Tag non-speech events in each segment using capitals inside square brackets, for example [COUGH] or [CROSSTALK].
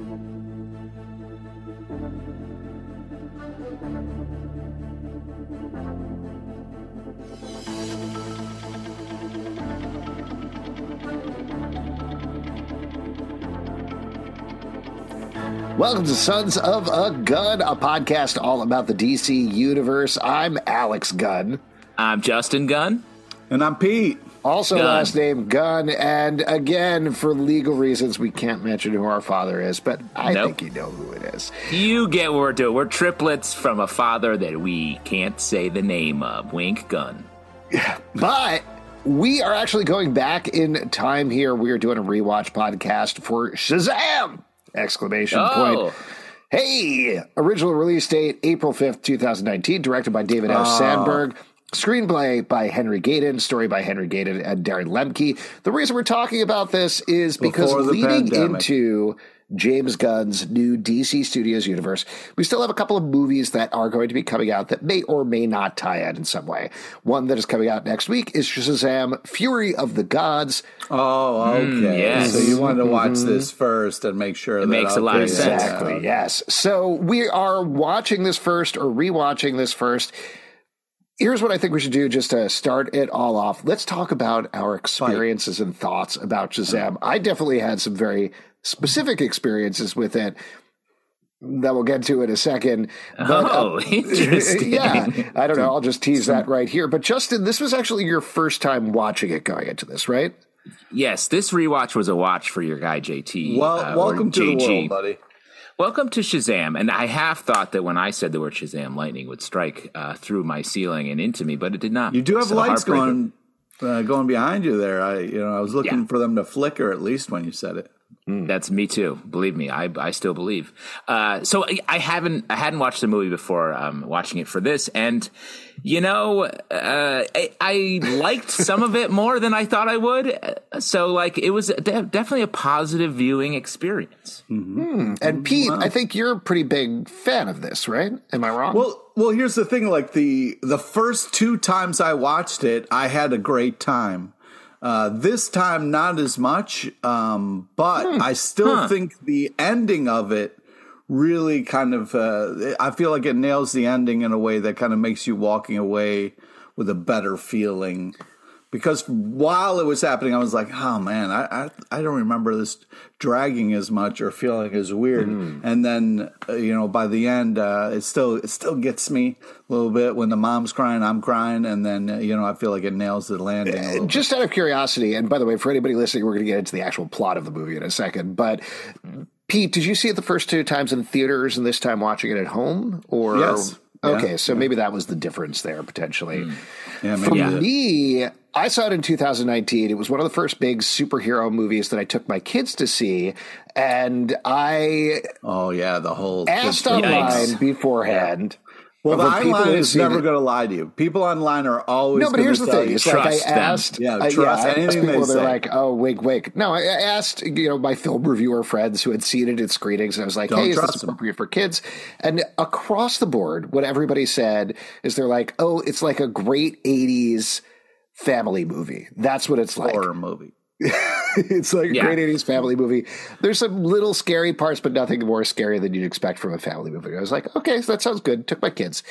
Welcome to Sons of a Gun, a podcast all about the DC universe. I'm Alex Gunn. I'm Justin Gunn. And I'm Pete. Also, Gunn. last name Gunn. And again, for legal reasons, we can't mention who our father is, but I Nope. think you know who it is. You get what we're doing. We're triplets from a father that we can't say the name of. Wink Gunn. [LAUGHS] But we are actually going back in time here. We are doing a rewatch podcast for Shazam! Exclamation oh. point. Oh, Hey, original release date April 5th, 2019, directed by David S. Ah. Sandberg. Screenplay by Henry Gayden, story by Henry Gayden and Darren Lemke. The reason we're talking about this is because leading pandemic. into James Gunn's new DC Studios universe, we still have a couple of movies that are going to be coming out that may or may not tie in in some way. One that is coming out next week is Shazam Fury of the Gods. Oh, hmm, okay. yes. So you wanted to mm-hmm. watch this first and make sure that makes a lot of sense. Exactly. Yes. So we are watching this first or rewatching this first. Here's what I think we should do just to start it all off. Let's talk about our experiences and thoughts about Shazam. I definitely had some very specific experiences with it that we'll get to in a second. But, uh, oh, [LAUGHS] interesting. [LAUGHS] yeah, I don't know. I'll just tease that right here. But Justin, this was actually your first time watching it going into this, right? Yes, this rewatch was a watch for your guy JT. Well, uh, welcome to the world, buddy. Welcome to Shazam. And I half thought that when I said the word Shazam, lightning would strike uh, through my ceiling and into me, but it did not. You do have So lights going uh, going behind you there. I you know I was looking Yeah. for them to flicker at least when you said it. That's me too. Believe me, I I still believe. Uh, so I, I haven't I hadn't watched the movie before um, watching it for this, and you know uh, I, I liked some of it more than I thought I would. Uh, So like it was de- definitely a positive viewing experience. And Pete, I think you're a pretty big fan of this, right? Am I wrong? Well, well, here's the thing. Like the the first two times I watched it, I had a great time. Uh, this time, not as much, um, but I still think the ending of it really kind of. Uh, I feel like it nails the ending in a way that kind of makes you walking away with a better feeling. Because while it was happening, I was like, "Oh man, I I, I don't remember this dragging as much or feeling as weird." And then, uh, you know, by the end, uh, it still it still gets me a little bit when the mom's crying, I'm crying, and then uh, you know, I feel like it nails the landing. a little bit. just out of curiosity, and by the way, for anybody listening, we're going to get into the actual plot of the movie in a second. But Pete, did you see it the first two times in theaters and this time watching it at home? Or Yes. Okay, Yeah. so maybe that was the difference there potentially. Hmm. Yeah, For maybe that- me, I saw it in 2019. It was one of the first big superhero movies that I took my kids to see, and I Oh yeah, the whole asked the- online beforehand. Well, the online is never going to lie to you. People online are always. No, but here's the thing: it's like I them. asked, Yeah, trust I asked anything people. they They're like, "Oh, wig, wig. No, I asked you know my film reviewer friends who had seen it at screenings, and I was like, Don't "Hey, is this them. appropriate for kids?" And across the board, what everybody said is they're like, "Oh, it's like a great '80s family movie." That's what it's like. horror movie. [LAUGHS] it's like a Yeah. great 80s family movie. There's some little scary parts, but nothing more scary than you'd expect from a family movie. I was like, okay, so that sounds good. Took my kids.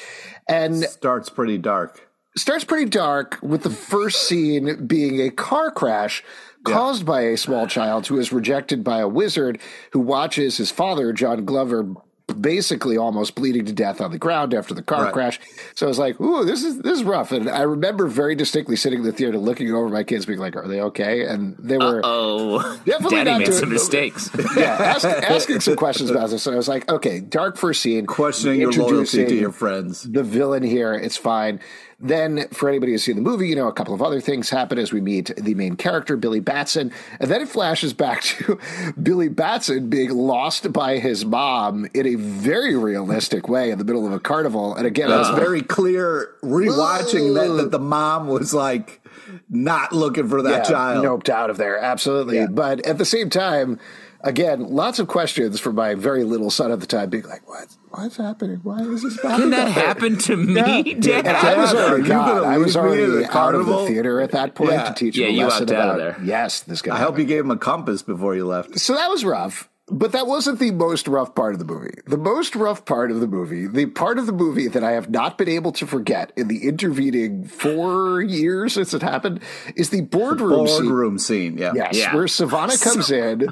And Starts pretty dark. starts pretty dark with the first scene being a car crash, caused by a small child who is rejected by a wizard who watches his father, John Glover, basically almost bleeding to death on the ground after the car Right. crash. So I was like, "Ooh, this is this is rough." And I remember very distinctly sitting in the theater, looking over my kids, being like, "Are they okay?" And they were Oh, Definitely Daddy not made doing- some mistakes. [LAUGHS] yeah, ask, asking some questions about this. And I was like, "Okay, dark first scene, Questioning your loyalty to your friends. the villain here. It's fine." Then, for anybody who's seen the movie, you know, a couple of other things happen as we meet the main character, Billy Batson. And then it flashes back [LAUGHS] to Billy Batson being lost by his mom in a very realistic way in the middle of a carnival. And again, was It's very clear rewatching that that the mom was like not looking for that child. noped out of there. Absolutely. But at the same time, again, lots of questions for my very little son at the time, being like, "What? What's happening? Why is this happening? Can happening?" that happen to me, Dad? And I was already you gone. gonna I was me in already the out of the carnival? theater at that point Yeah. to teach Yeah, him a you lesson out about there. yes, this guy. I hope you gave him a compass before you left. So that was rough. But that wasn't the most rough part of the movie. The most rough part of the movie, the part of the movie that I have not been able to forget in the intervening four years since it happened, is the boardroom scene. Boardroom scene, yeah. Yes, Yeah. where Sivana comes in,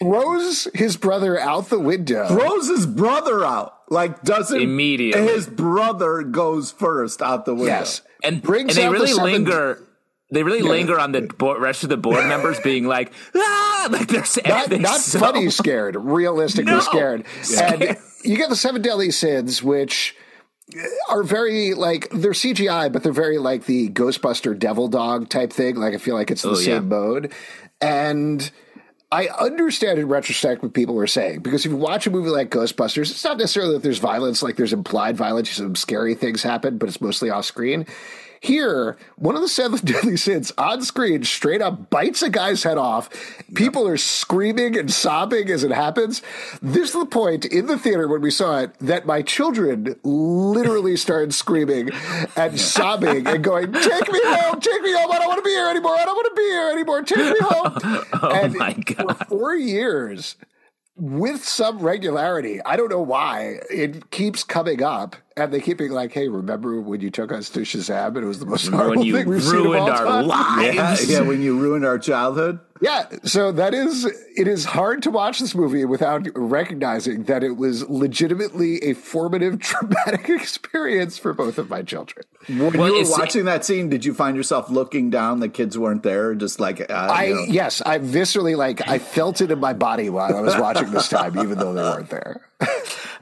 throws his brother out the window. Throws his brother out. Like doesn't Immediately. His brother goes first out the window. yes, and brings and they out the really seven- linger. They really linger on the board, rest of the board [LAUGHS] members being like, ah, like they're, not, they're not so- funny scared, realistically No. scared. Scared. And you get the seven deadly sins, which are very like they're CGI, but they're very like the Ghostbuster Devil Dog type thing. Like I feel like it's the Oh, same yeah. mode, and. I understand in retrospect what people were saying because if you watch a movie like Ghostbusters, it's not necessarily that there's violence, like there's implied violence, some scary things happen, but it's mostly off screen. Here, one of the seven [LAUGHS] deadly sins on screen straight up bites a guy's head off. People are screaming and sobbing as it happens. This is the point in the theater when we saw it that my children literally started screaming and sobbing and going, Take me home, take me home. I don't want to be here anymore. I don't want to be here anymore. Take me home. [LAUGHS] Oh and my for god! four years, with some regularity, I don't know why, it keeps coming up. And they keep being like, hey, remember when you took us to Shazam and it was the most Remember horrible when you thing we've seen of ruined all our time? lives? Yeah, yeah, when you ruined our childhood. Yeah, so that is it is hard to watch this movie without recognizing that it was legitimately a formative [LAUGHS] traumatic experience for both of my children. When Well, you were it's- watching that scene, did you find yourself looking down? The kids weren't there, just like uh, I you know, yes, I viscerally like I felt it in my body while I was watching this time, even though they weren't there. [LAUGHS]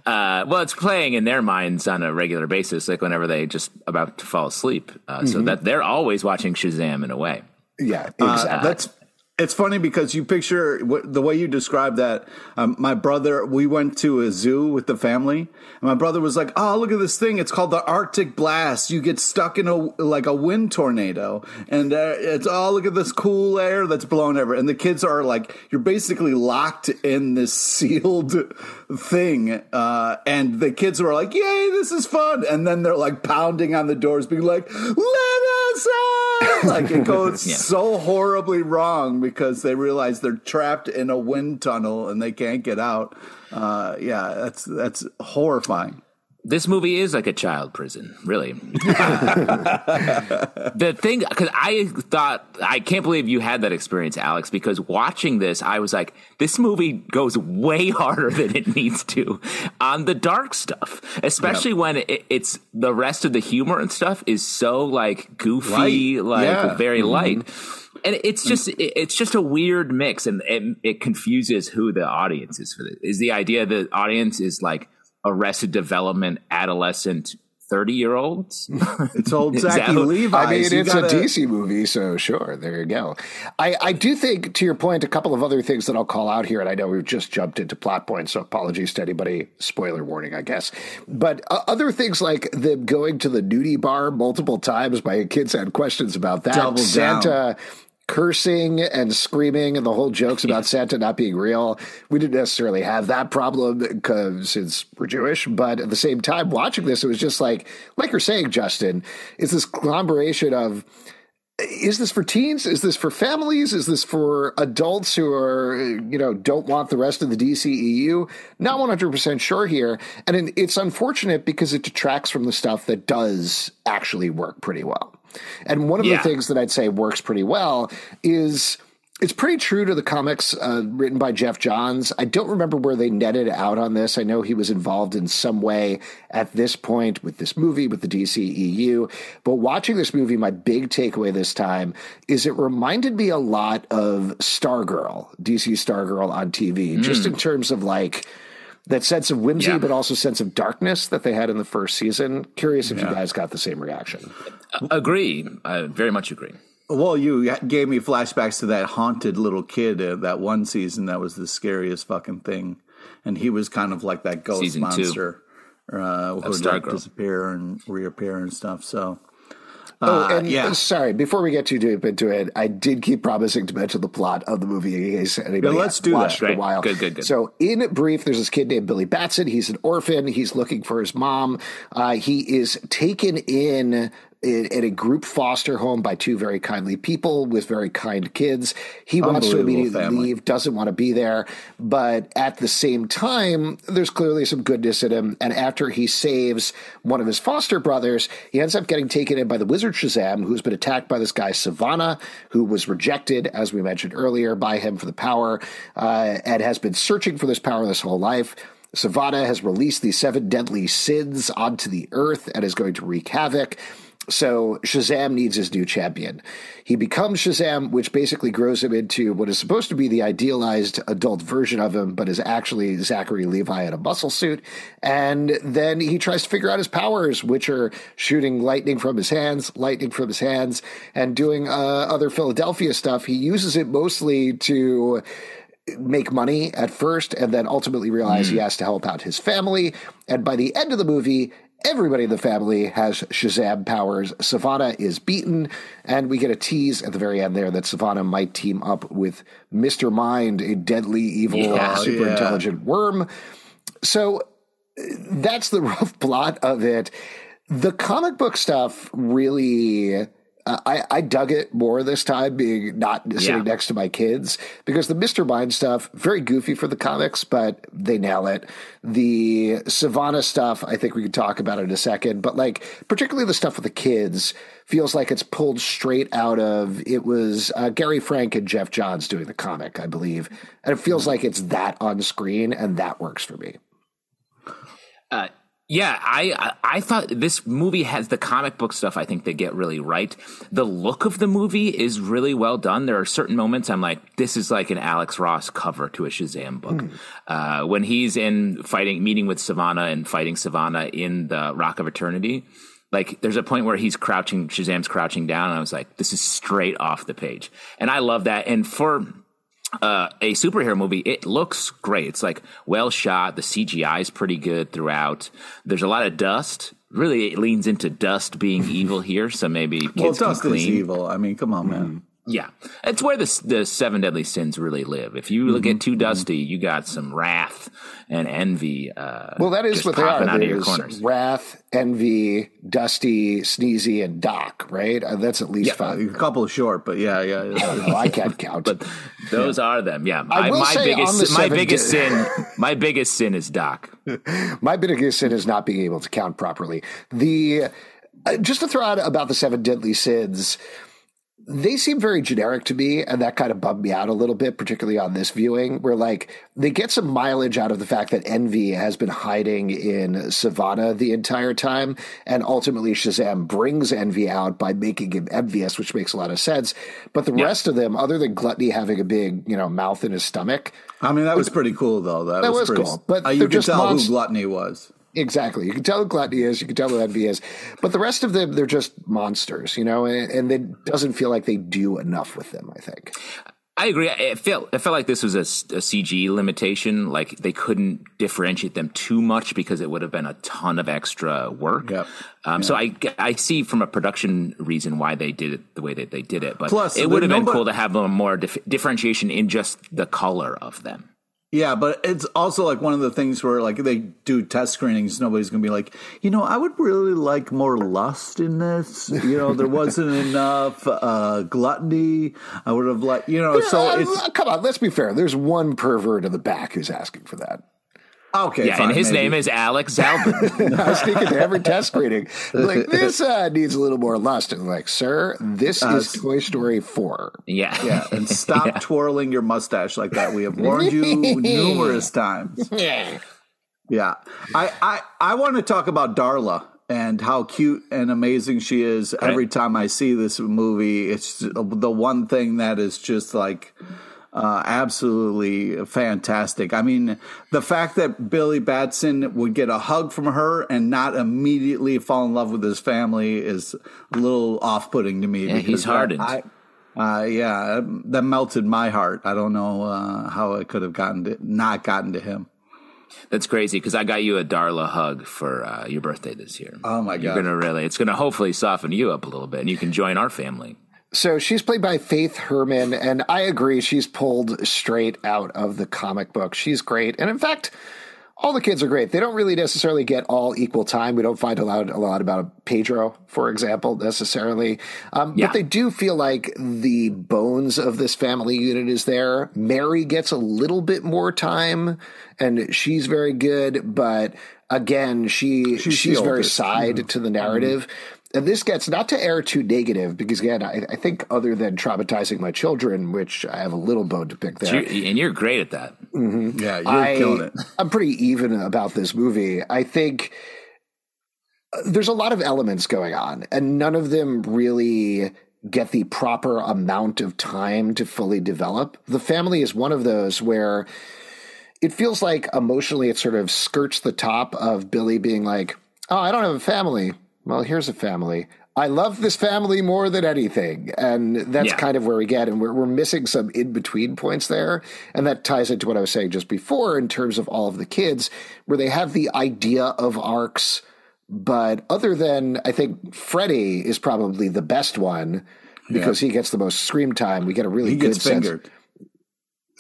Uh, well, it's playing in their minds on a regular basis, like whenever they just about to fall asleep. Uh, Mm-hmm. So that they're always watching Shazam in a way. Yeah, Uh, exactly. It's funny because you picture the way you describe that. Um, my brother, we went to a zoo with the family, and my brother was like, "Oh, look at this thing! It's called the Arctic Blast. You get stuck in a like a wind tornado, and uh, it's oh, look at this cool air that's blowing over." And the kids are like, "You're basically locked in this [LAUGHS] sealed thing," uh, and the kids were like, "Yay, this is fun!" And then they're like pounding on the doors, being like, "Let us out!" [LAUGHS] like it goes Yeah. so horribly wrong because they realize they're trapped in a wind tunnel and they can't get out. Uh, yeah, that's that's horrifying. This movie is like a child prison, really. [LAUGHS] the thing, because I thought, I can't believe you had that experience, Alex, because watching this, I was like, this movie goes way [LAUGHS] harder than it needs to on the dark stuff, especially when it, it's the rest of the humor and stuff is so like goofy, Light. like Yeah. very mm-hmm. light. And it's mm. just it's just a weird mix, and it, it confuses who the audience is for this. Is the idea the audience is like Arrested Development adolescent thirty year olds? [LAUGHS] It's old [LAUGHS] Is Zachy Levi. I mean, You it's gotta- a DC movie, so sure, there you go. I, I do think, to your point, a couple of other things that I'll call out here, and I know we've just jumped into plot points, so apologies to anybody. Spoiler warning, I guess. But uh, other things like them going to the nudie bar multiple times, my kids had questions about that. Double down. Cursing and screaming and the whole jokes about Santa not being real. We didn't necessarily have that problem because since we're Jewish, but at the same time, watching this, it was just like, like you're saying, Justin, it's this conglomeration of is this for teens? Is this for families? Is this for adults who are, you know, don't want the rest of the DCEU? Not 100% sure here. And it's unfortunate because it detracts from the stuff that does actually work pretty well. And one of Yeah. the things that I'd say works pretty well is it's pretty true to the comics uh, written by Geoff Johns. I don't remember where they netted out on this. I know he was involved in some way at this point with this movie, with the DCEU. But watching this movie, my big takeaway this time is it reminded me a lot of Stargirl, DC Stargirl on TV, just in terms of like that sense of whimsy, Yeah. but also sense of darkness that they had in the first season. Curious if you guys got the same reaction. Agree. I very much agree. Well, you gave me flashbacks to that haunted little kid uh, that one season that was the scariest fucking thing, and he was kind of like that ghost Season monster uh, who would like disappear and reappear and stuff. So, Oh, uh, and yeah. sorry, before we get too deep into it, I did keep promising to mention the plot of the movie in case anybody Yeah, let's do that. watched it in a while. Good, good, good. So, in brief, there's this kid named Billy Batson. He's an orphan. He's looking for his mom. Uh, he is taken in in, in a group foster home by two very kindly people with very kind kids. He wants to immediately family. leave, doesn't want to be there, but at the same time, there's clearly some goodness in him. And after he saves one of his foster brothers, he ends up getting taken in by the wizard Shazam, who's been attacked by this guy Sivana, who was rejected, as we mentioned earlier, by him for the power, uh, and has been searching for this power this whole life. Sivana has released the seven deadly sins onto the earth and is going to wreak havoc. So Shazam needs his new champion. He becomes Shazam, which basically grows him into what is supposed to be the idealized adult version of him, but is actually Zachary Levi in a muscle suit. And then he tries to figure out his powers, which are shooting lightning from his hands, lightning from his hands, and doing uh, other Philadelphia stuff. He uses it mostly to make money at first and then ultimately realize he has to help out his family. And by the end of the movie, everybody in the family has Shazam powers. Sivana is beaten, and we get a tease at the very end there that Sivana might team up with Mr. Mind, a deadly, evil, Yeah. super Yeah. intelligent worm. So uh, that's the [LAUGHS] rough plot of it. The comic book stuff really. Uh, I, I dug it more this time, being not sitting Yeah. next to my kids, because the Mr. Mind stuff, very goofy for the comics, but they nail it. The Sivana stuff, I think we could talk about it in a second, but like, particularly the stuff with the kids, feels like it's pulled straight out of it was uh, Gary Frank and Geoff Johns doing the comic, I believe. And it feels like it's that on screen, and that works for me. Uh, yeah, I I thought this movie has the comic book stuff. I think they get really right. The look of the movie is really well done. There are certain moments I'm like, this is like an Alex Ross cover to a Shazam book. Uh, when he's in fighting, meeting with Sivana and fighting Sivana in the Rock of Eternity. Like, there's a point where he's crouching, Shazam's crouching down, and I was like, this is straight off the page. And I love that. And for uh, a superhero movie, it looks great. It's like well shot. The CGI is pretty good throughout. There's a lot of dust. Really, it leans into dust being [LAUGHS] evil here. So maybe kids well, can dust is evil. I mean, come on, man. Yeah, it's where the the seven deadly sins really live. If you get too dusty, you got some wrath and envy. Uh, Well, that is just what they are. out of your corners. Wrath, Envy, Dusty, Sneezy, and Doc, right? Uh, that's at least A five. couple short, but yeah, yeah. yeah. No, I can't count. But those are them. Yeah, my, my say on the biggest my biggest de- sin my biggest sin is Doc. [LAUGHS] My biggest sin is not being able to count properly. The uh, just to throw out about the seven deadly sins, they seem very generic to me, and that kind of bummed me out a little bit, particularly on this viewing, where like they get some mileage out of the fact that Envy has been hiding in Sivana the entire time, and ultimately Shazam brings Envy out by making him envious, which makes a lot of sense. But the rest of them, other than Gluttony having a big, you know, mouth in his stomach, I mean, that was pretty cool, though. That, That was, was pretty, cool, but uh, you could tell monst- who Gluttony was. Exactly. You can tell who Gluttony is. You can tell who Envy is. But the rest of them, they're just monsters, you know, and, and it doesn't feel like they do enough with them, I think. I agree. It felt it felt like this was a, a CG limitation. Like they couldn't differentiate them too much because it would have been a ton of extra work. Yep. Um, So I I see from a production reason why they did it the way that they did it. But Plus, it would have been cool to have a more dif- differentiation in just the color of them. Yeah, but it's also like one of the things where like they do test screenings. Nobody's gonna be like, you know, I would really like more lust in this. You know, there wasn't [LAUGHS] enough uh, gluttony. I would have liked, you know. So Uh, it's come on, let's be fair. There's one pervert in the back who's asking for that. Okay, yeah, fine, and his maybe. name is Alex Zalben. [LAUGHS] I sneak into every test screening. Like [LAUGHS] this uh, needs a little more lust. And like, sir, this is Toy Story four. yeah, Yeah, and [LAUGHS] stop twirling your mustache like that. We have warned you numerous times. Yeah, I I, I want to talk about Darla and how cute and amazing she is. Every time I see this movie, it's the one thing that is just like uh, absolutely fantastic. I mean, the fact that Billy Batson would get a hug from her and not immediately fall in love with his family is a little off-putting to me. Yeah, he's hardened. I, uh, yeah, that melted my heart. I don't know uh, how it could have gotten to, not gotten to him. That's crazy because I got you a Darla hug for uh, your birthday this year. Oh, my god! You're gonna really, it's gonna hopefully soften you up a little bit, and you can join our family. So she's played by Faith Herman, and I agree. She's pulled straight out of the comic book. She's great, and in fact, all the kids are great. They don't really necessarily get all equal time. We don't find a lot, a lot about Pedro, for example, necessarily. Um, Yeah. But they do feel like the bones of this family unit is there. Mary gets a little bit more time, and she's very good. But again, she She's she's, very side to the narrative. And this gets not to air too negative because again, I, I think other than traumatizing my children, which I have a little bone to pick there. You- and you're great at that. Yeah, you're I, killing it. I'm pretty even about this movie. I think uh, there's a lot of elements going on, and none of them really get the proper amount of time to fully develop. The family is one of those where it feels like emotionally it sort of skirts the top of Billy being like, Oh, I don't have a family. Well, here's a family. I love this family more than anything. And that's Yeah. kind of where we get. And we're, we're missing some in between points there. And that ties into what I was saying just before in terms of all of the kids, where they have the idea of arcs. But other than, I think Freddie is probably the best one because he gets the most scream time. We get a really He good sense. fingered.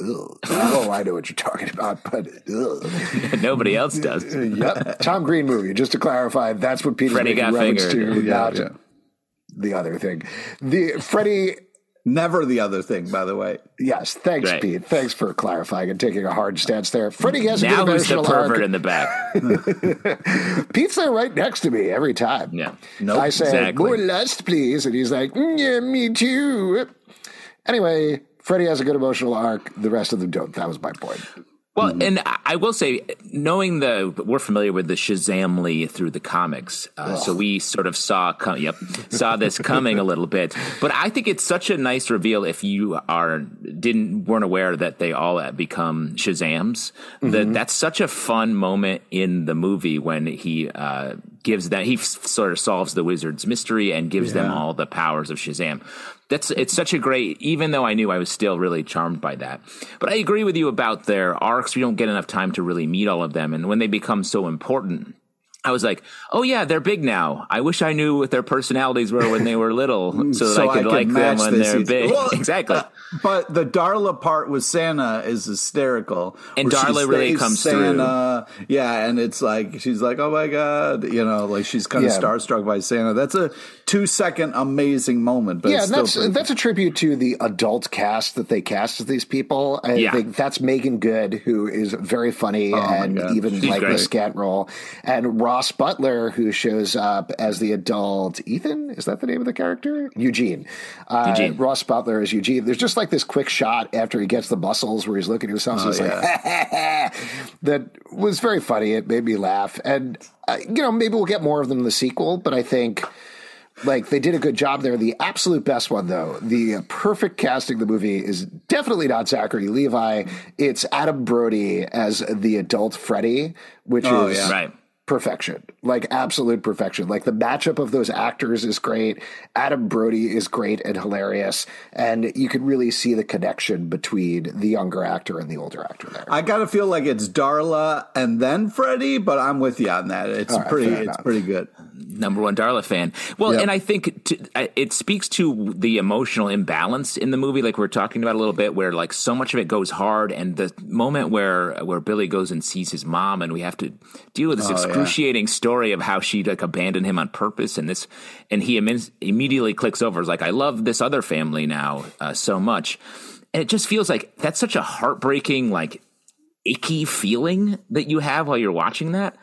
Ugh. Oh, I know what you're talking about, but ugh. [LAUGHS] Nobody else does. [LAUGHS] yep, Tom Green movie. Just to clarify, that's what Peter's Freddie making got reference fingered. to, Yeah, not yeah. the other thing. The Freddie. Never the other thing, by the way. Yes, thanks, Right. Pete. Thanks for clarifying and taking a hard stance there. Freddie has a Now good who's the pervert arc. in the back? [LAUGHS] Pete's there right next to me every time. Yeah. Nope, I say exactly. more lust, please, and he's like, "Mm, "Yeah, me too." Anyway, Freddie has a good emotional arc. The rest of them don't. That was my point. Well, Mm-hmm. and I- I will say, knowing the we're familiar with the Shazamily through the comics, uh, so we sort of saw, com- yep, saw this coming a little bit. But I think it's such a nice reveal if you are didn't weren't aware that they all become Shazams. Mm-hmm. That that's such a fun moment in the movie when he uh, gives that he f- sort of solves the wizard's mystery and gives them all the powers of Shazam. That's it's such a great. Even though I knew I was still really charmed by that, but I agree with you about their arcs. We don't get enough time to really meet all of them, and when they become so important. I was like, "Oh yeah, they're big now. I wish I knew what their personalities were when they were little, [LAUGHS] so, that I could I like them when they're big." [LAUGHS] Well, exactly. uh, but the Darla part with Santa is hysterical. And Darla really comes Santa, Yeah, and it's like she's like, "Oh my god," you know, like she's kind of Yeah. starstruck by Santa. That's a two second amazing moment. But yeah, it's still that's pretty- that's a tribute to the adult cast that they cast as these people. I Yeah. think that's Meagan Good, who is very funny Oh and even She's like the great. scant role, and Ross Butler, who shows up as the adult Ethan. Is that the name of the character? Eugene. Uh, Eugene. Ross Butler is Eugene. There's just like this quick shot after he gets the muscles where he's looking at himself. Oh, he's like, [LAUGHS] that was very funny. It made me laugh, and uh, you know maybe we'll get more of them in the sequel. But I think like they did a good job there. The absolute best one, though, the perfect casting of the movie is definitely not Zachary Levi. It's Adam Brody as the adult Freddy, which Oh, is yeah. Right. Perfection, like absolute perfection. Like the matchup of those actors is great. Adam Brody is great and hilarious, and you can really see the connection between the younger actor and the older actor there. I gotta feel like it's Darla and then Freddie, but I'm with you on that. It's right, pretty, it's pretty good. Number one Darla fan. Well, Yep. and I think to, it speaks to the emotional imbalance in the movie, like we are talking about a little bit, where like so much of it goes hard, and the moment where where Billy goes and sees his mom, and we have to deal with this Oh, yeah. excruciating story of how she like abandoned him on purpose, and this, and he imme- immediately clicks over, is like, I love this other family now uh, so much, and it just feels like that's such a heartbreaking like icky feeling that you have while you're watching that.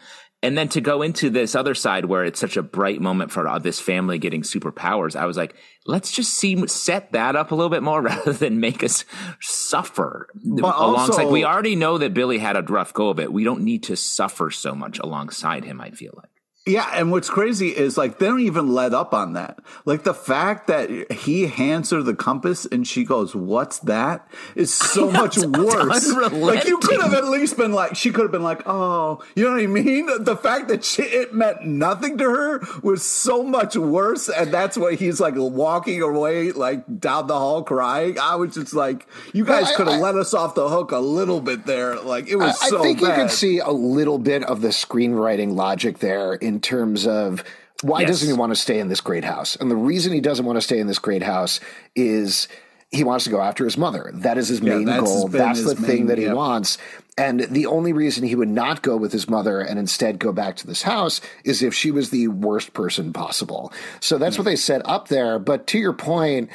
And then to go into this other side where it's such a bright moment for uh, this family getting superpowers, I was like, let's just see set that up a little bit more [LAUGHS] rather than make us suffer but alongside. Also, we already know that Billy had a rough go of it. We don't need to suffer so much alongside him. I feel like. Yeah, and what's crazy is like they don't even let up on that. Like the fact that he hands her the compass and she goes, "What's that?" is so much worse. Like you could have at least been like, she could have been like, "Oh," you know what I mean? The fact that she, it meant nothing to her was so much worse, and that's why he's like walking away, like down the hall crying. I was just like, you guys could have let us off the hook a little bit there. Like it was I, so. I think bad. you could see a little bit of the screenwriting logic there. In in terms of why yes. doesn't he want to stay in this great house? And the reason he doesn't want to stay in this great house is he wants to go after his mother. That is his yeah, main goal. That's the main, thing that he yeah. wants. And the only reason he would not go with his mother and instead go back to this house is if she was the worst person possible. So that's yeah. what they set up there. But to your point,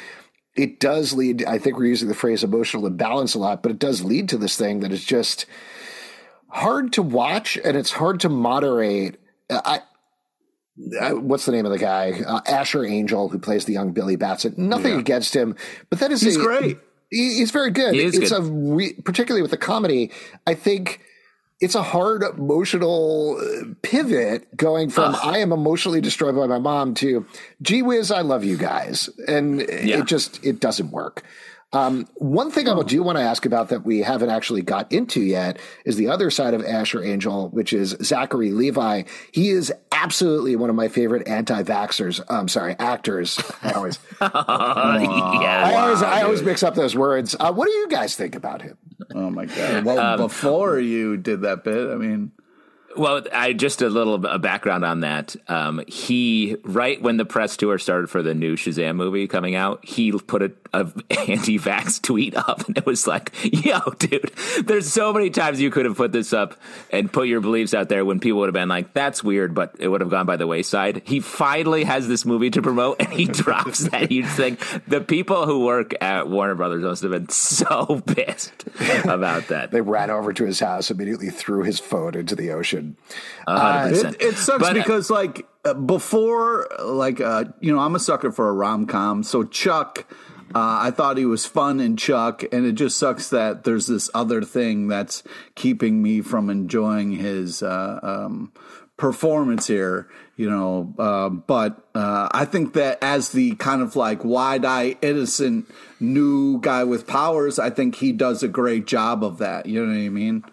it does lead, I think we're using the phrase emotional imbalance a lot, but it does lead to this thing that is just hard to watch and it's hard to moderate I, I, what's the name of the guy? Uh, Asher Angel, who plays the young Billy Batson. Nothing yeah. against him, but that is he's a, great. He, he's very good. He it's good. a re, particularly with the comedy. I think it's a hard emotional uh, pivot going from Ugh. I am emotionally destroyed by my mom to gee whiz, I love you guys, and yeah. it just it doesn't work. Um, one thing I do want to ask about that we haven't actually got into yet is the other side of Asher Angel, which is Zachary Levi. He is absolutely one of my favorite anti-vaxxers. I'm um, sorry, actors. I always, [LAUGHS] yeah, I always, I always mix up those words. Uh, what do you guys think about him? Oh my god! Well, um, before you did that bit, I mean, well, I just a little a background on that. Um, he right when the press tour started for the new Shazam movie coming out, he put a, a [LAUGHS] anti-vax tweet up, and it was like, "Yo, dude, there's so many times you could have put this up and put your beliefs out there when people would have been like, that's weird, but it would have gone by the wayside." He finally has this movie to promote, and he [LAUGHS] drops that huge thing. The people who work at Warner Brothers must have been so [LAUGHS] pissed about that. they ran over to his house, immediately threw his phone into the ocean. Uh, it, it, sucks but, uh, because like uh, before, like uh, you know, I'm a sucker for a rom com. So Chuck, uh, I thought he was fun in Chuck, and it just sucks that there's this other thing that's keeping me from enjoying his uh, um, performance here. You know, uh, but I think that as the kind of like wide eye innocent new guy with powers, I think he does a great job of that. You know what I mean?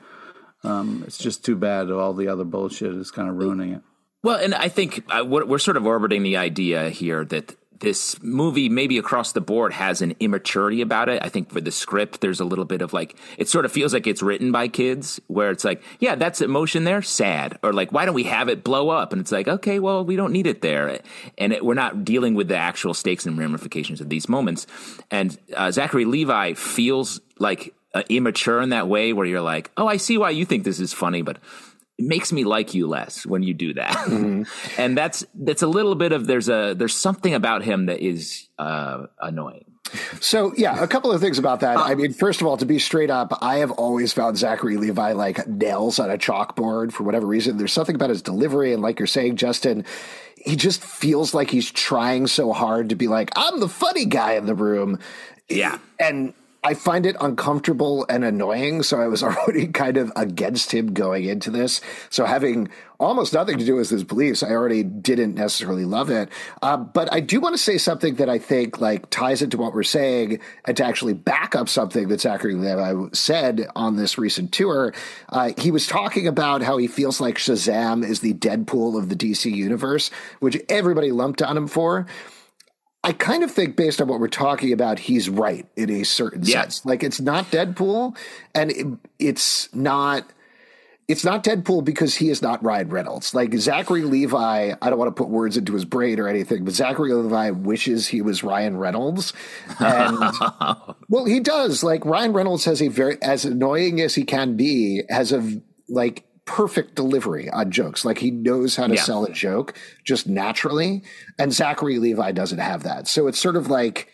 Um, it's just too bad all the other bullshit is kind of ruining it. Well, and I think uh, we're, we're sort of orbiting the idea here that this movie, maybe across the board, has an immaturity about it. I think for the script, there's a little bit of like, it sort of feels like it's written by kids, where it's like, yeah, that's emotion there, sad. Or like, why don't we have it blow up? And it's like, okay, well, we don't need it there. And it, we're not dealing with the actual stakes and ramifications of these moments. And uh, Zachary Levi feels like uh, immature in that way where you're like, oh, I see why you think this is funny, but it makes me like you less when you do that. Mm-hmm. [LAUGHS] and that's that's a little bit of there's a there's something about him that is uh, annoying. So yeah, a couple of things about that. I mean, first of all, to be straight up, I have always found Zachary Levi like nails on a chalkboard for whatever reason. There's something about his delivery, and like you're saying, Justin, he just feels like he's trying so hard to be like, I'm the funny guy in the room. Yeah, and I find it uncomfortable and annoying. So I was [LAUGHS] already kind of against him going into this. So having almost nothing to do with his beliefs, I already didn't necessarily love it. Uh, but I do want to say something that I think like ties into what we're saying and to actually back up something that Zachary Levi said on this recent tour. Uh, he was talking about how he feels like Shazam is the Deadpool of the DC universe, which everybody lumped on him for. I kind of think, based on what we're talking about, he's right in a certain yeah. sense. Like it's not Deadpool, and it, it's not. It's not Deadpool because he is not Ryan Reynolds. Like Zachary Levi, I don't want to put words into his brain or anything, but Zachary Levi wishes he was Ryan Reynolds. And [LAUGHS] well, he does. Like Ryan Reynolds has a very as annoying as he can be, has a like perfect delivery on jokes. Like he knows how to yeah. sell a joke just naturally. And Zachary Levi doesn't have that. So it's sort of like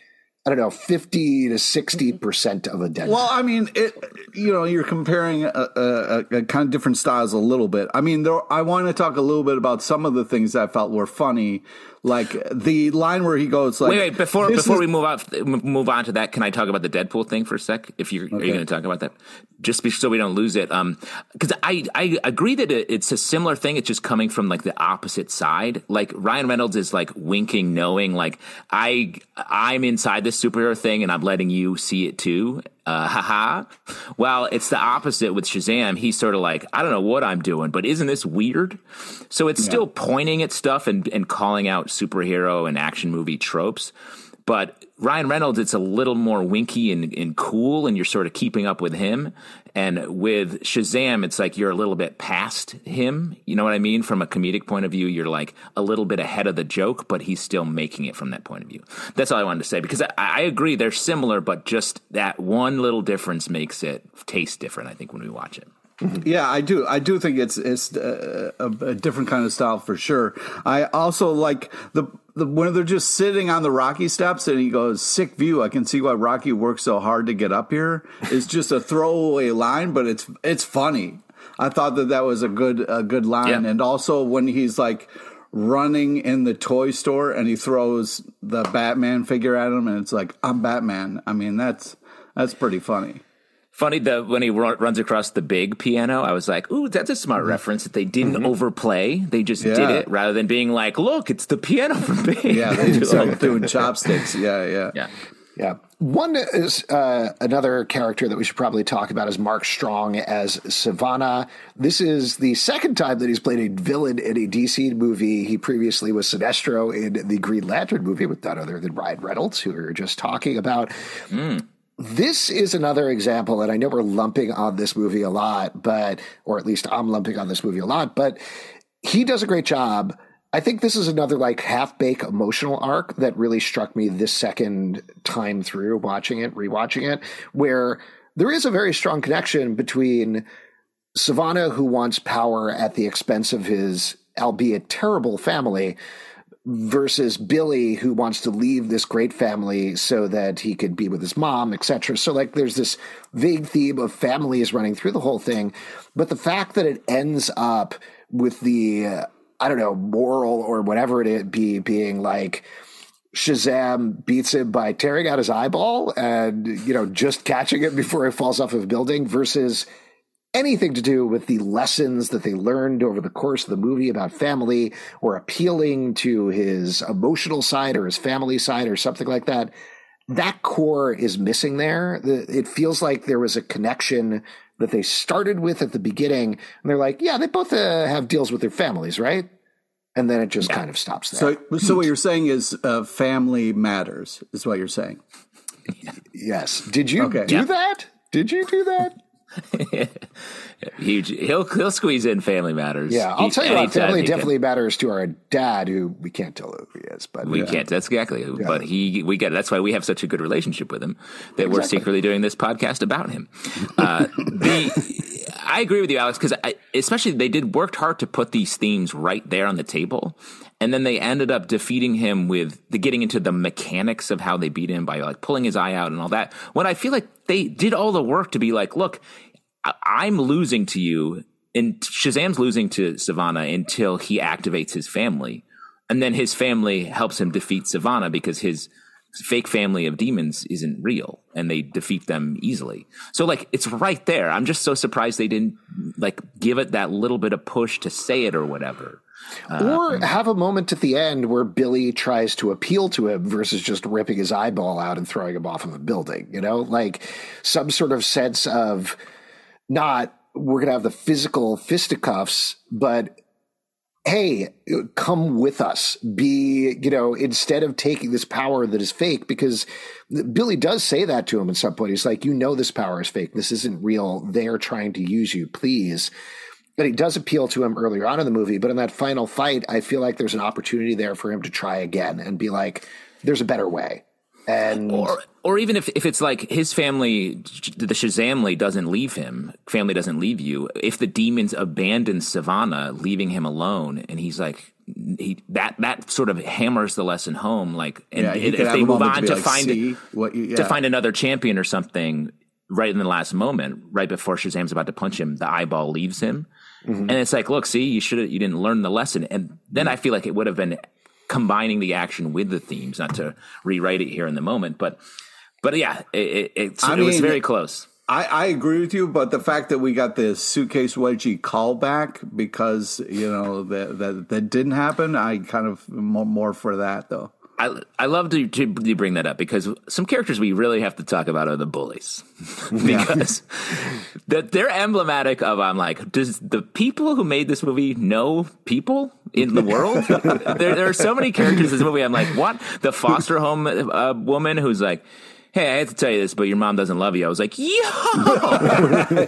I don't know, 50 to 60% mm-hmm. of a dead. Well, I mean, it, you know, you're comparing a, a, a, kind of different styles a little bit. I mean, there, I want to talk a little bit about some of the things that I felt were funny like the line where he goes like wait wait before before is, we move on move on to that can i talk about the deadpool thing for a sec? If you're, okay. are you going to talk about that? Just be, so we don't lose it um because i i agree that it's a similar thing it's just coming from like the opposite side. Like ryan reynolds is like winking knowing like i i'm inside this superhero thing and i'm letting you see it too uh, haha. Well, it's the opposite with Shazam. He's sort of like, I don't know what I'm doing, but isn't this weird? So it's yeah. still pointing at stuff and, and calling out superhero and action movie tropes. But Ryan Reynolds, it's a little more winky and, and cool, and you're sort of keeping up with him. And with Shazam, it's like you're a little bit past him. You know what I mean? From a comedic point of view, you're like a little bit ahead of the joke, but he's still making it from that point of view. That's all I wanted to say because I, I agree they're similar, but just that one little difference makes it taste different, I think, when we watch it. Yeah, I do. I do think it's it's a, uh, a, a, different kind of style for sure. I also like the, the when they're just sitting on the Rocky steps and he goes, "Sick view." I can see why Rocky worked so hard to get up here. It's just a throwaway line, but it's it's funny. I thought that that was a good a good line, yeah. and also when he's like running in the toy store and he throws the Batman figure at him, and it's like, "I'm Batman." I mean, that's that's pretty funny. Funny that when he runs across the big piano, I was like, "Ooh, that's a smart mm-hmm. reference." That they didn't mm-hmm. overplay; they just yeah. did it rather than being like, "Look, it's the piano from [LAUGHS] Big." Yeah, they just started doing [LAUGHS] chopsticks. Yeah, yeah, yeah. Yeah. One is uh, another character that we should probably talk about is Mark Strong as Sivana. This is the second time that he's played a villain in a DC movie. He previously was Sinestro in the Green Lantern movie with none other than Ryan Reynolds, who we were just talking about. Mm this is another example, and I know we're lumping on this movie a lot, but, or at least I'm lumping on this movie a lot, but he does a great job. I think this is another like half bake emotional arc that really struck me this second time through watching it, rewatching it, where there is a very strong connection between Sivana, who wants power at the expense of his, albeit terrible family, versus Billy who wants to leave this great family so that he could be with his mom, etc. So like there's this vague theme of families running through the whole thing, but the fact that it ends up with the uh, I don't know moral or whatever it be being like Shazam beats him by tearing out his eyeball and you know just catching it before he falls off of a building versus anything to do with the lessons that they learned over the course of the movie about family or appealing to his emotional side or his family side or something like that. That core is missing there. It feels like there was a connection that they started with at the beginning, and they're like, "Yeah, they both uh, have deals with their families, right?" And then it just yeah. kind of stops there. So, so what you're saying is uh, family matters, is what you're saying. yes. Did you okay. do yeah. that? Did you do that? [LAUGHS] Huge. He'll he'll squeeze in Family Matters. Yeah, I'll tell you what. Family definitely can. matters to our dad, who we can't tell who he is, but we yeah. can't. That's exactly. Yeah. But he, we get. That's why we have such a good relationship with him that exactly. we're secretly doing this podcast about him. Uh, the I agree with you, Alex, because especially they did worked hard to put these themes right there on the table, and then they ended up defeating him with the getting into the mechanics of how they beat him by like pulling his eye out and all that. When I feel like they did all the work to be like, look, I- am losing to you, and Shazam's losing to Sivana until he activates his family, and then his family helps him defeat Sivana because his fake family of demons isn't real and they defeat them easily. So like it's right there. I'm just so surprised they didn't like give it that little bit of push to say it or whatever. Or uh, have a moment at the end where Billy tries to appeal to him versus just ripping his eyeball out and throwing him off of a building, you know? Like some sort of sense of not we're going to have the physical fisticuffs, but hey, come with us. Be, you know, instead of taking this power that is fake, because Billy does say that to him at some point. He's like, you know, this power is fake. This isn't real. They're trying to use you. Please but he does appeal to him earlier on in the movie. But in that final fight, I feel like there's an opportunity there for him to try again and be like, there's a better way. And or or even if, if it's like his family, the Shazamily doesn't leave him, family doesn't leave you. If the demons abandon Sivana leaving him alone, and he's like, he that that sort of hammers the lesson home. Like, and Yeah, if they move on to to like, find "See what you- to find another champion or something, right in the last moment, right before Shazam's about to punch him, the eyeball leaves him, Mm-hmm. and it's like, look, see, you should you didn't learn the lesson, and then I feel like it would have been combining the action with the themes, not to rewrite it here in the moment, but. But yeah, it, it, it was very close. I, I agree with you, but the fact that we got the suitcase wedgie callback because you know that that that didn't happen, I kind of more, more for that though. I I love to, to bring that up because some characters we really have to talk about are the bullies [LAUGHS] because that they're emblematic of I'm like does the people who made this movie know people in the world? [LAUGHS] there there are so many characters in this movie. I'm like what the foster home uh, woman who's like. Hey, I hate to tell you this, but your mom doesn't love you. I was like, yo, [LAUGHS]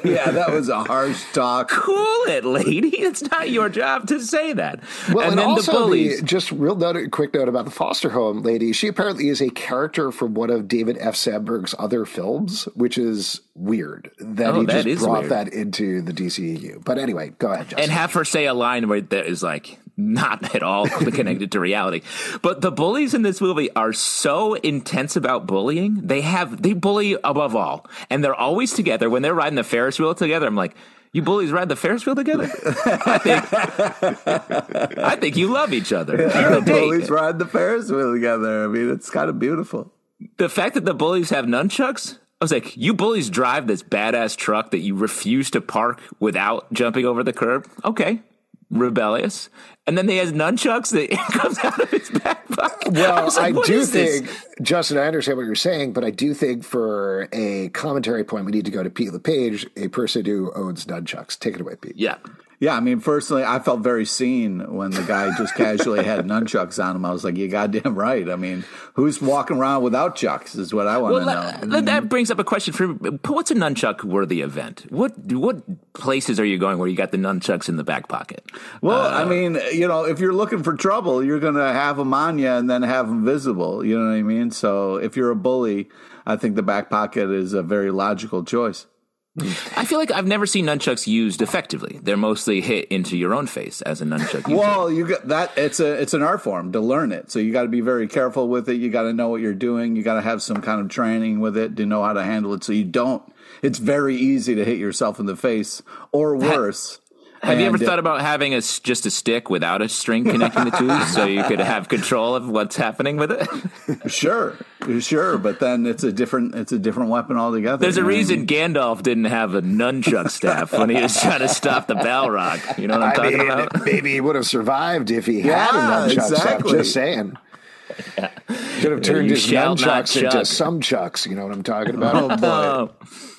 yeah, that was a harsh talk. cool it, lady. It's not your job to say that. Well, and, then also the bullies. the, just real note, quick note about the foster home lady. She apparently is a character from one of David F. Sandberg's other films, which is weird that Oh, he that just brought weird. that into the DCEU. But anyway, go ahead, Justin. and have her say a line where that is like not [LAUGHS] at all connected to reality. But the bullies in this movie are so intense about bullying. They have they bully above all, and they're always together. When they're riding the Ferris wheel together, I'm like. You bullies ride the Ferris wheel together. I think, I think you love each other. You're on a The date. bullies ride the Ferris wheel together. I mean, it's kind of beautiful. The fact that the bullies have nunchucks, I was like, you bullies drive this badass truck that you refuse to park without jumping over the curb. Okay, rebellious. And then they has nunchucks that [LAUGHS] comes out of his back pocket. I, Well, was like, I, do is this? think, Justin, I understand what you're saying, but I do think for a commentary point, we need to go to Pete LePage, a person who owns nunchucks. Take it away, Pete. Yeah. Yeah, I mean, personally, I felt very seen when the guy just casually had nunchucks on him. I was like, "You goddamn right." I mean, who's walking around without chucks? Is what I want to know. that- that brings up a question for me. What's a nunchuck worthy event? What what places are you going where you got the nunchucks in the back pocket? Well, Uh, I mean, you know, if you're looking for trouble, you're going to have them on you and then have them visible. You know what I mean? So if you're a bully, I think the back pocket is a very logical choice. I feel like I've never seen nunchucks used effectively. They're mostly hit into your own face as a nunchuck. user. Well, you got that. It's a it's an art form to learn it. So you got to be very careful with it. You got to know what you're doing. You got to have some kind of training with it to know how to handle it. So you don't. It's very easy to hit yourself in the face or worse. Have you ever uh, thought about having a s just a stick without a string connecting the two, [LAUGHS] so you could have control of what's happening with it? [LAUGHS] Sure, sure, but then it's a different it's a different weapon altogether. There's a you know what I reason mean? Gandalf didn't have a nunchuck staff when he was trying to stop the Balrog. You know what I'm I talking mean, about? [LAUGHS] maybe he would have survived if he had Yeah, a nunchuck staff. Just saying. Could have turned You his shall not nunchucks into chuck. some chucks. You know what I'm talking about? Oh boy.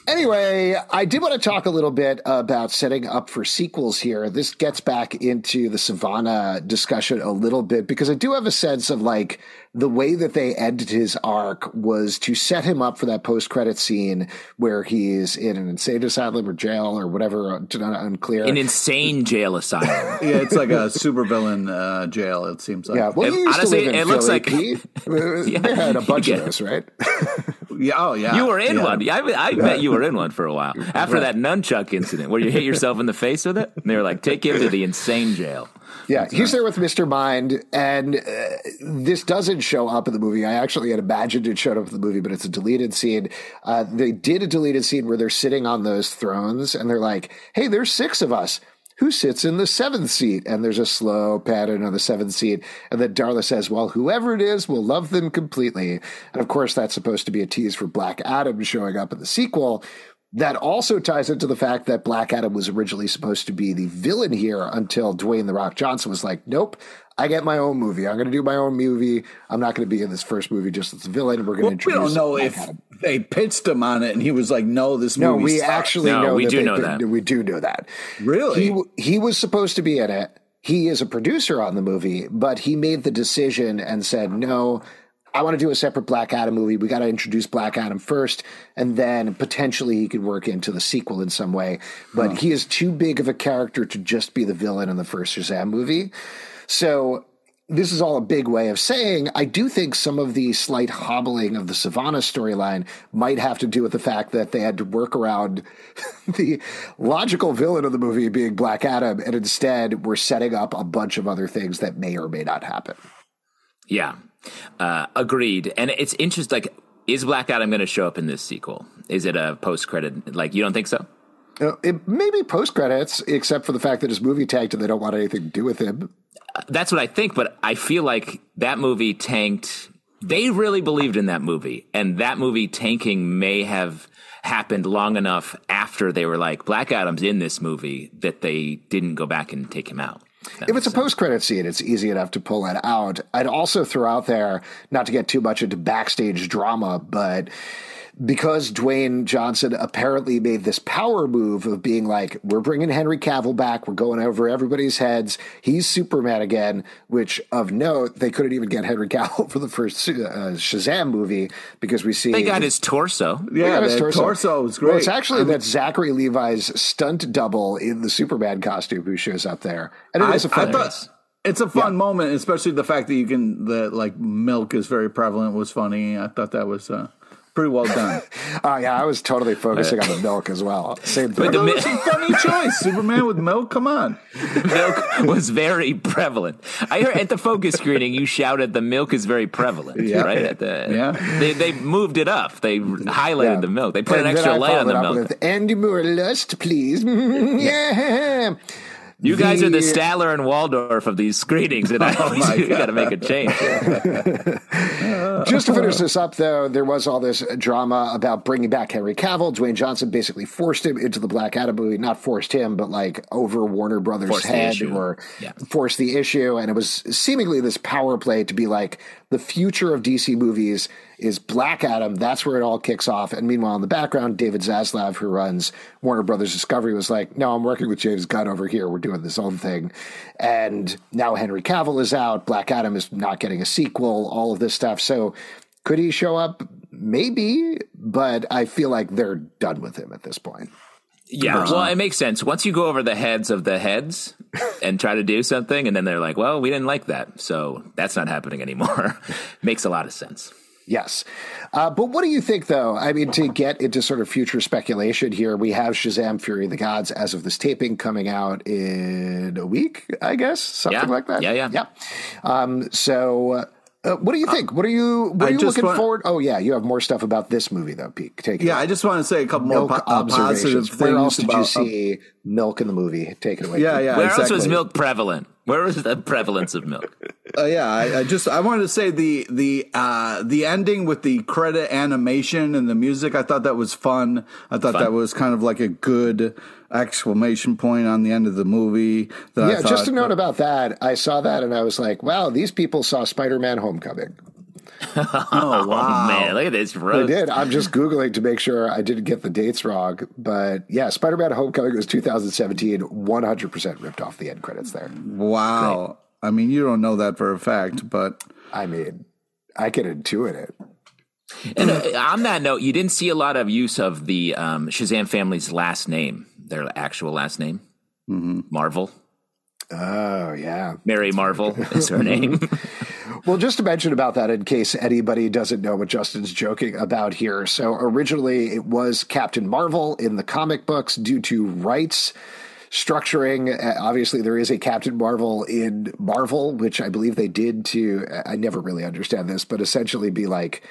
Anyway, I did want to talk a little bit about setting up for sequels here. This gets back into the Sivana discussion a little bit because I do have a sense of like the way that they ended his arc was to set him up for that post credit scene where he's in an insane asylum or jail or whatever, unclear. an insane jail asylum. [LAUGHS] Yeah, it's like a supervillain uh, jail. It seems like. yeah, well, It- you used honestly, to live in it looks Philly, like- Pete. [LAUGHS] they [LAUGHS] had a bunch Yeah. of those, right? Yeah, Oh yeah. You were in Yeah. one. I, I bet you were in one for a while [LAUGHS] after that nunchuck incident where you hit yourself in the face with it. And they were like, "Take him to the insane jail." Yeah, he's there with Mr. Mind, and uh, this doesn't show up in the movie. I actually had imagined it showed up in the movie, but it's a deleted scene. Uh, they did a deleted scene where they're sitting on those thrones, and they're like, "Hey, there's six of us. Who sits in the seventh seat?" And there's a slow pattern on the seventh seat, and then Darla says, "Well, whoever it is, will love them completely." And of course, that's supposed to be a tease for Black Adam showing up in the sequel. That also ties into the fact that Black Adam was originally supposed to be the villain here until Dwayne The Rock Johnson was like, nope, I get my own movie. I'm going to do my own movie. I'm not going to be in this first movie just as a villain. We're going Well, to we introduce. don't know Black if Adam." they pitched him on it and he was like, "No, this No, movie." we sucks. actually No, know we that do they- know that. We do know that. Really? He, he was supposed to be in it. He is a producer on the movie, but he made the decision and said, no, I want to do a separate Black Adam movie. We got to introduce Black Adam first, and then potentially he could work into the sequel in some way. But he is too big of a character to just be the villain in the first Shazam movie. So this is all a big way of saying I do think some of the slight hobbling of the Sivana storyline might have to do with the fact that they had to work around [LAUGHS] the logical villain of the movie being Black Adam, and instead we're setting up a bunch of other things that may or may not happen. Yeah, uh, agreed. And it's interesting. Like, is Black Adam going to show up in this sequel? Is it a post credit? Like, you don't think so? Uh, it may be post credits, except for the fact that his movie tanked and they don't want anything to do with him. That's what I think, but I feel like that movie tanked. They really believed in that movie, and that movie tanking may have happened long enough after they were like Black Adam's in this movie that they didn't go back and take him out. If it's a post credit scene, it's easy enough to pull that out. I'd also throw out there, not to get too much into backstage drama, but because Dwayne Johnson apparently made this power move of being like, we're bringing Henry Cavill back, we're going over everybody's heads, he's Superman again. Which, of note, they couldn't even get Henry [LAUGHS] Cavill for the first uh, Shazam movie because we see they got his torso. Yeah, his torso. torso was great. Well, it's actually I mean, that Zachary Levi's stunt double in the Superman costume who shows up there, and it I, is a fun. Thought, it's a fun yeah. moment, especially the fact that you can the like milk is very prevalent was funny. I thought that was. Uh, pretty well done. [LAUGHS] oh yeah, I was totally focusing on the milk as well. Same thing. But the mi- was a funny choice. Superman with milk. Come on, milk was very prevalent. I heard at the focus screening you shouted the milk is very prevalent. Yeah. Right at the yeah. They they moved it up. They highlighted yeah. the milk. They put and an extra light on the milk. With, and more lust, please. yeah. [LAUGHS] You guys the, are the Statler and Waldorf of these screenings, and I oh [LAUGHS] got to make a change. Just to [LAUGHS] finish this up, though, there was all this drama about bringing back Henry Cavill. Dwayne Johnson basically forced him into the Black Adam movie. Not forced him, but like over Warner Brothers' forced head or yeah. forced the issue. And it was seemingly this power play to be like, the future of DC movies is Black Adam. That's where it all kicks off. And meanwhile, in the background, David Zaslav, who runs Warner Brothers Discovery, was like, "No, I'm working with James Gunn over here. We're doing this own thing." And now Henry Cavill is out. Black Adam is not getting a sequel. All of this stuff. So could he show up? Maybe, but I feel like they're done with him at this point. Yeah, uh-huh. well, it makes sense. Once you go over the heads of the heads [LAUGHS] and try to do something, and then they're like, well, we didn't like that. So that's not happening anymore. [LAUGHS] makes a lot of sense. Yes. Uh, but what do you think, though? I mean, to get into sort of future speculation here, we have Shazam Fury of the Gods as of this taping coming out in a week, I guess, something yeah. like that. Yeah, yeah. Yeah. Um, so uh, what do you think? What are you what are you looking want, forward? Oh yeah, you have more stuff about this movie though, Pete. Take it. Yeah, away. I just want to say a couple Milk more po- uh, positive things. Where else did about, you see uh, milk in the movie? Take it away. Yeah, yeah. Where exactly. else was milk prevalent? Where was the prevalence of milk? Uh, yeah, I, I, just I wanted to say the the uh, the ending with the credit animation and the music. I thought that was fun. I thought fun. that was kind of like a good exclamation point on the end of the movie. yeah, thought, just a note about that. I saw that and I was like, wow, these people saw Spider [LAUGHS] Man Homecoming. oh wow, man! Look at this. Roast. I did. I'm just googling to make sure I didn't get the dates wrong. But yeah, Spider-Man: Homecoming was 2017. 100 percent ripped off the end credits there. Wow. Great. I mean, you don't know that for a fact, but I mean, I can intuit it. And uh, on that note, you didn't see a lot of use of the um, Shazam family's last name, their actual last name, mm-hmm. Marvel. Oh yeah, Mary Marvel [LAUGHS] is her name. well, just to mention about that, in case anybody doesn't know what Justin's joking about here. So originally, it was Captain Marvel in the comic books due to rights structuring. Uh, obviously, there is a Captain Marvel in Marvel, which I believe they did to. I never really understand this, but essentially be like.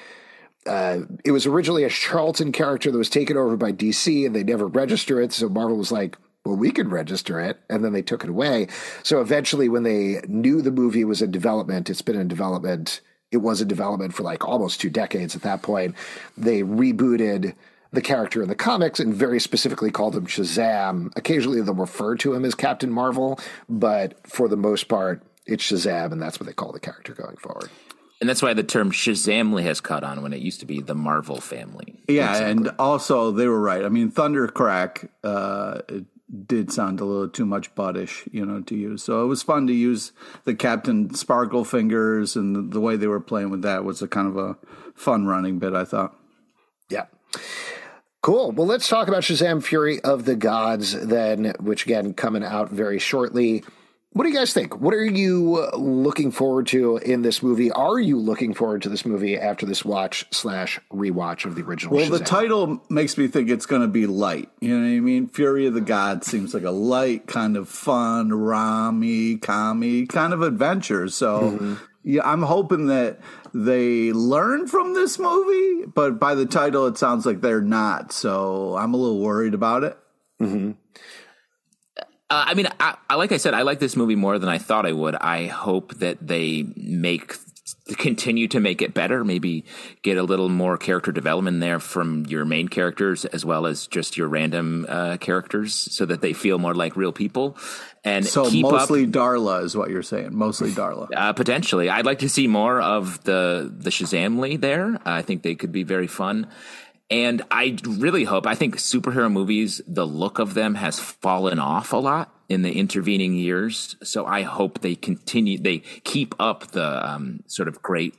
Uh, it was originally a Charlton character that was taken over by DC, and they never register it. So Marvel was like, well, we can register it. And then they took it away. So eventually, when they knew the movie was in development, it's been in development. It was in development for like almost two decades at that point. They rebooted the character in the comics and very specifically called him Shazam. Occasionally, they'll refer to him as Captain Marvel, but for the most part, it's Shazam, and that's what they call the character going forward. And that's why the term Shazamily has caught on when it used to be the Marvel family. Yeah, exactly. and also they were right. I mean, Thundercrack uh, did sound a little too much buddish, you know, to use. So it was fun to use the Captain Sparkle fingers and the, the, way they were playing with that was a kind of a fun running bit, I thought. Yeah. Cool. Well, let's talk about Shazam Fury of the Gods then, which again coming out very shortly. what do you guys think? What are you looking forward to in this movie? Are you looking forward to this movie after this watch slash rewatch of the original? Well, Shazam? the title makes me think it's going to be light. You know what I mean? Fury of the Gods seems like a light, kind of fun, rami, commie kind of adventure. So, mm-hmm. yeah, I'm hoping that they learn from this movie, but by the title, it sounds like they're not. So, I'm a little worried about it. Mm-hmm. Uh, I mean, I, I, like I said, I like this movie more than I thought I would. I hope that they make continue to make it better. Maybe get a little more character development there from your main characters as well as just your random uh, characters, so that they feel more like real people. And so mostly up, Darla is what you're saying. Mostly Darla. Uh, potentially, I'd like to see more of the the Shazamily there. I think they could be very fun. And I really hope, I think superhero movies, the look of them has fallen off a lot in the intervening years. So I hope they continue, they keep up the um, sort of great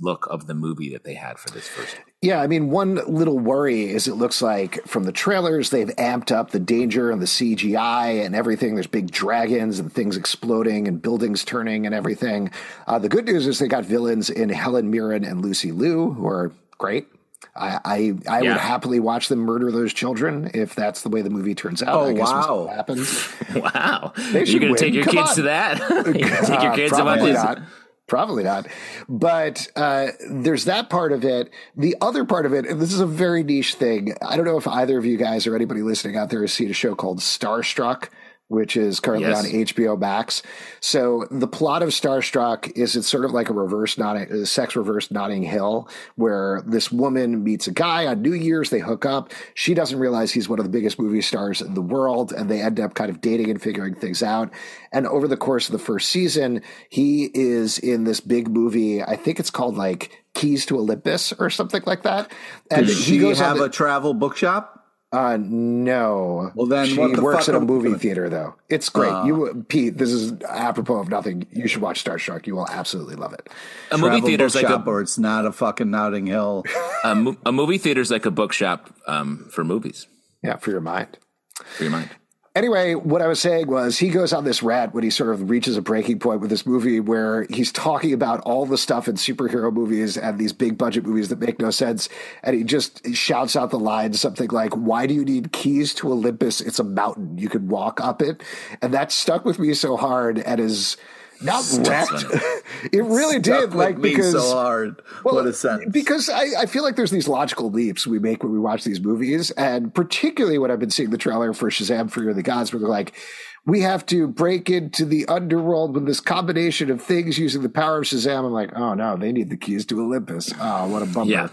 look of the movie that they had for this first. Yeah, I mean, one little worry is it looks like from the trailers they've amped up the danger and the CGI and everything. There's big dragons and things exploding and buildings turning and everything. Uh, the good news is they got villains in Helen Mirren and Lucy Liu, who are great. I I, I yeah. would happily watch them murder those children if that's the way the movie turns out. Oh wow! happens. [LAUGHS] wow! You're going to take your Come kids on. to that? [LAUGHS] take your kids uh, probably not. Probably not. But uh, there's that part of it. The other part of it, and this is a very niche thing. I don't know if either of you guys or anybody listening out there has seen a show called Starstruck which is currently yes. on HBO Max. So the plot of Starstruck is it's sort of like a reverse Notting, a sex reverse Notting Hill, where this woman meets a guy on New Year's, they hook up. She doesn't realize he's one of the biggest movie stars in the world, and they end up kind of dating and figuring things out. And over the course of the first season, he is in this big movie. I think it's called like Keys to Olympus or something like that. And Does he goes have the, a travel bookshop? Uh, no. Well, then she works at a movie theater, though. It's great. Uh, you, Pete. This is apropos of nothing. You should watch Star Starstruck. You will absolutely love it. A movie theater is like a, or it's not a fucking Notting Hill. [LAUGHS] a, mo- a movie theater is like a bookshop um, for movies. Yeah, for your mind. For your mind. Anyway, what I was saying was he goes on this rant when he sort of reaches a breaking point with this movie where he's talking about all the stuff in superhero movies and these big budget movies that make no sense. And he just shouts out the line something like, Why do you need keys to Olympus? It's a mountain. You can walk up it. And that stuck with me so hard and is not wrecked. [LAUGHS] it really did, like because so hard. Well, what a sense. Because I, I feel like there's these logical leaps we make when we watch these movies, and particularly when I've been seeing the trailer for Shazam: Fury of the Gods, where they're like, we have to break into the underworld with this combination of things using the power of Shazam. I'm like, oh no, they need the keys to Olympus. Oh, what a bummer. Yeah.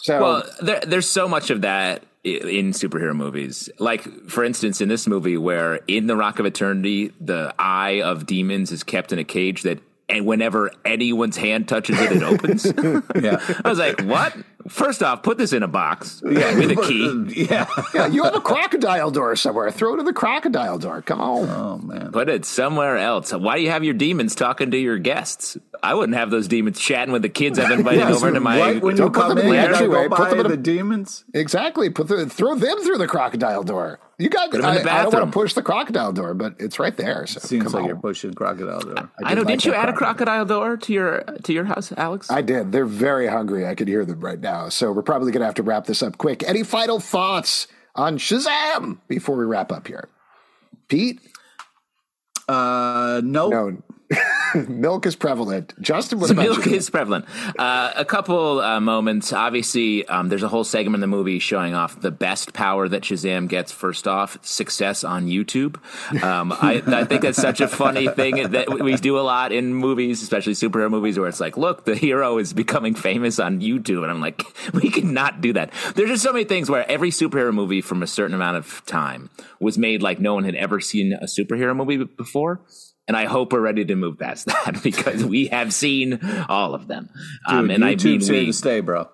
So, well, there, there's so much of that in superhero movies. Like, for instance, in this movie, where in the Rock of Eternity, the eye of demons is kept in a cage that and whenever anyone's hand touches it, it opens. [LAUGHS] yeah. I was like, what? First off, put this in a box yeah. with a key. [LAUGHS] Yeah. yeah. You have a crocodile door somewhere. Throw it in the crocodile door. Come on. Oh, man. Put it somewhere else. Why do you have your demons talking to your guests? I wouldn't have those demons chatting with the kids I've invited yeah, over so to my. Right when you come in, you go put them in the demons. Exactly. Put the, throw them through the crocodile door. You got. I, I, don't want to push the crocodile door, but it's right there. So seems like on. you're pushing crocodile door. I, I know. Like didn't you add a crocodile door to your to your house, Alex? I did. They're very hungry. I can hear them right now. So we're probably going to have to wrap this up quick. Any final thoughts on Shazam before we wrap up here, Pete? Uh, no. No. [LAUGHS] milk is prevalent. Justin, what so about milk you? is prevalent. Uh, a couple uh, moments. Obviously, um, there's a whole segment in the movie showing off the best power that Shazam gets. First off, success on YouTube. Um, I, I, think that's such a funny thing that we do a lot in movies, especially superhero movies, where it's like, look, the hero is becoming famous on YouTube, and I'm like, [LAUGHS] we cannot do that. There's just so many things where every superhero movie from a certain amount of time was made like no one had ever seen a superhero movie before and I hope we're ready to move past [LAUGHS] that because we have seen all of them. Dude, um, and YouTube's I mean, here we, to stay, bro.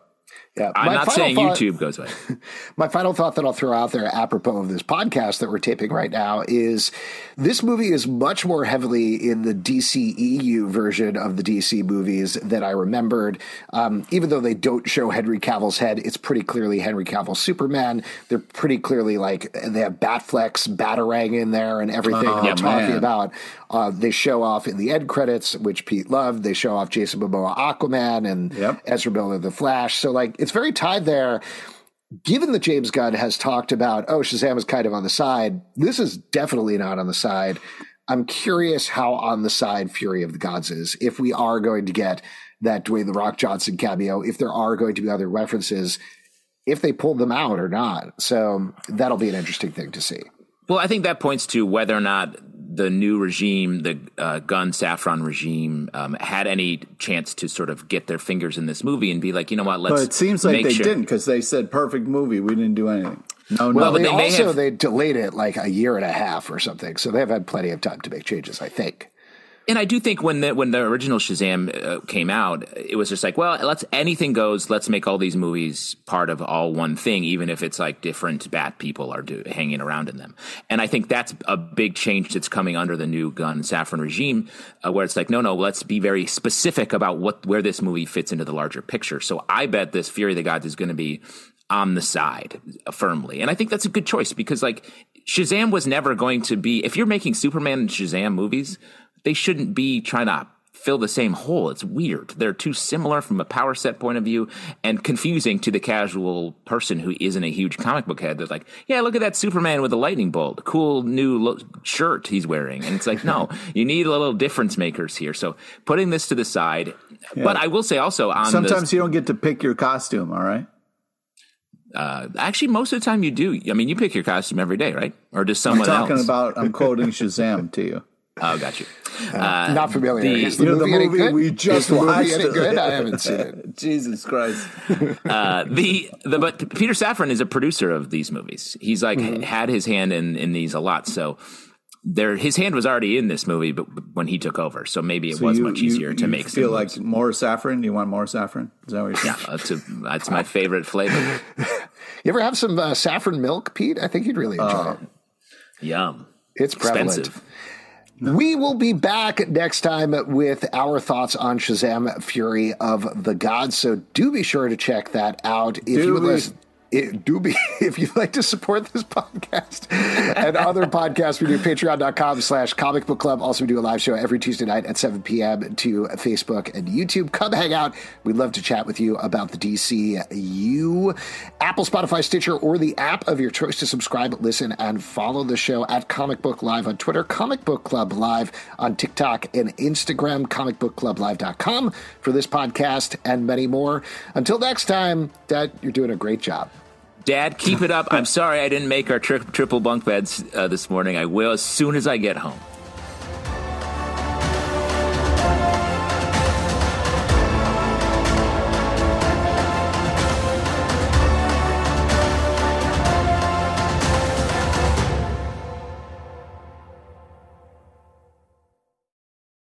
Yeah. I'm not saying thought, YouTube goes away. [LAUGHS] My final thought that I'll throw out there, apropos of this podcast that we're taping right now, is this movie is much more heavily in the DCEU version of the DC movies that I remembered. Um, even though they don't show Henry Cavill's head, it's pretty clearly Henry Cavill's Superman. They're pretty clearly like they have Batfleck's, Batarang in there, and everything oh, they're talking about. Uh, they show off in the end credits, which Pete loved. They show off Jason Momoa Aquaman and yep. Ezra Miller the Flash. So like it's very tied there. Given that James Gunn has talked about, oh, Shazam is kind of on the side, this is definitely not on the side. I'm curious how on the side Fury of the Gods is. If we are going to get that Dwayne the Rock Johnson cameo, if there are going to be other references, if they pulled them out or not. So that'll be an interesting thing to see. Well, I think that points to whether or not the new regime, the uh, Gunn Safran regime, um, had any chance to sort of get their fingers in this movie and be like, you know what, let's. But it seems like they sure. didn't because they said perfect movie. We didn't do anything. No, well, no. They, they also have, they delayed it like a year and a half or something, so they've had plenty of time to make changes. I think. And I do think when the when the original Shazam uh, came out, it was just like, well, let's anything goes. Let's make all these movies part of all one thing, even if it's like different Bat people are do, hanging around in them. And I think that's a big change that's coming under the new Gunn Safran regime, uh, where it's like, no, no, let's be very specific about what where this movie fits into the larger picture. So I bet this Fury of the Gods is going to be on the side firmly, and I think that's a good choice because like Shazam was never going to be. If you're making Superman and Shazam movies they shouldn't be trying to fill the same hole. It's weird. They're too similar from a power set point of view and confusing to the casual person who isn't a huge comic book head. That's like, yeah, look at that Superman with a lightning bolt. Cool new lo- shirt he's wearing. And it's like, no, [LAUGHS] you need a little difference makers here. So putting this to the side. Yeah. But I will say also on Sometimes you don't get to pick your costume, all right? Uh, actually, most of the time you do. I mean, you pick your costume every day, right? Or does someone I'm talking else? about, I'm quoting [LAUGHS] Shazam to you. Oh, got you. Uh, uh, not familiar. The, Is the, you know, movie, the movie we just watched. Movie good? I haven't [LAUGHS] seen it. Jesus Christ. Uh, the the but Peter Safran is a producer of these movies. He's like mm-hmm. had his hand in in these a lot. So there, his hand was already in this movie, but when he took over, so maybe it so was you, much easier you, to you make. Feel like moves. more saffron? You want more saffron? Is that what you're saying? Yeah, that's, a, that's my favorite flavor. [LAUGHS] you ever have some uh, saffron milk, Pete? I think you'd really enjoy uh, it. Yum. It's prevalent. Expensive. We will be back next time with our thoughts on Shazam Fury of the Gods. So do be sure to check that out. If do you would listen it, do be [LAUGHS] if you'd like to support this podcast [LAUGHS] and other podcasts we do patreon.com slash comic book club. Also we do a live show every tuesday night at 7 p.m to facebook and youtube. Come hang out. We'd love to chat with you about the dcu apple spotify stitcher or the app of your choice to subscribe listen and follow the show at comic book live on twitter comic book club live on tiktok and instagram comic book club comicbookclublive.com for this podcast and many more. Until next time dad you're doing a great job Dad, keep it up. I'm sorry I didn't make our tri- triple bunk beds uh, this morning. I will as soon as I get home.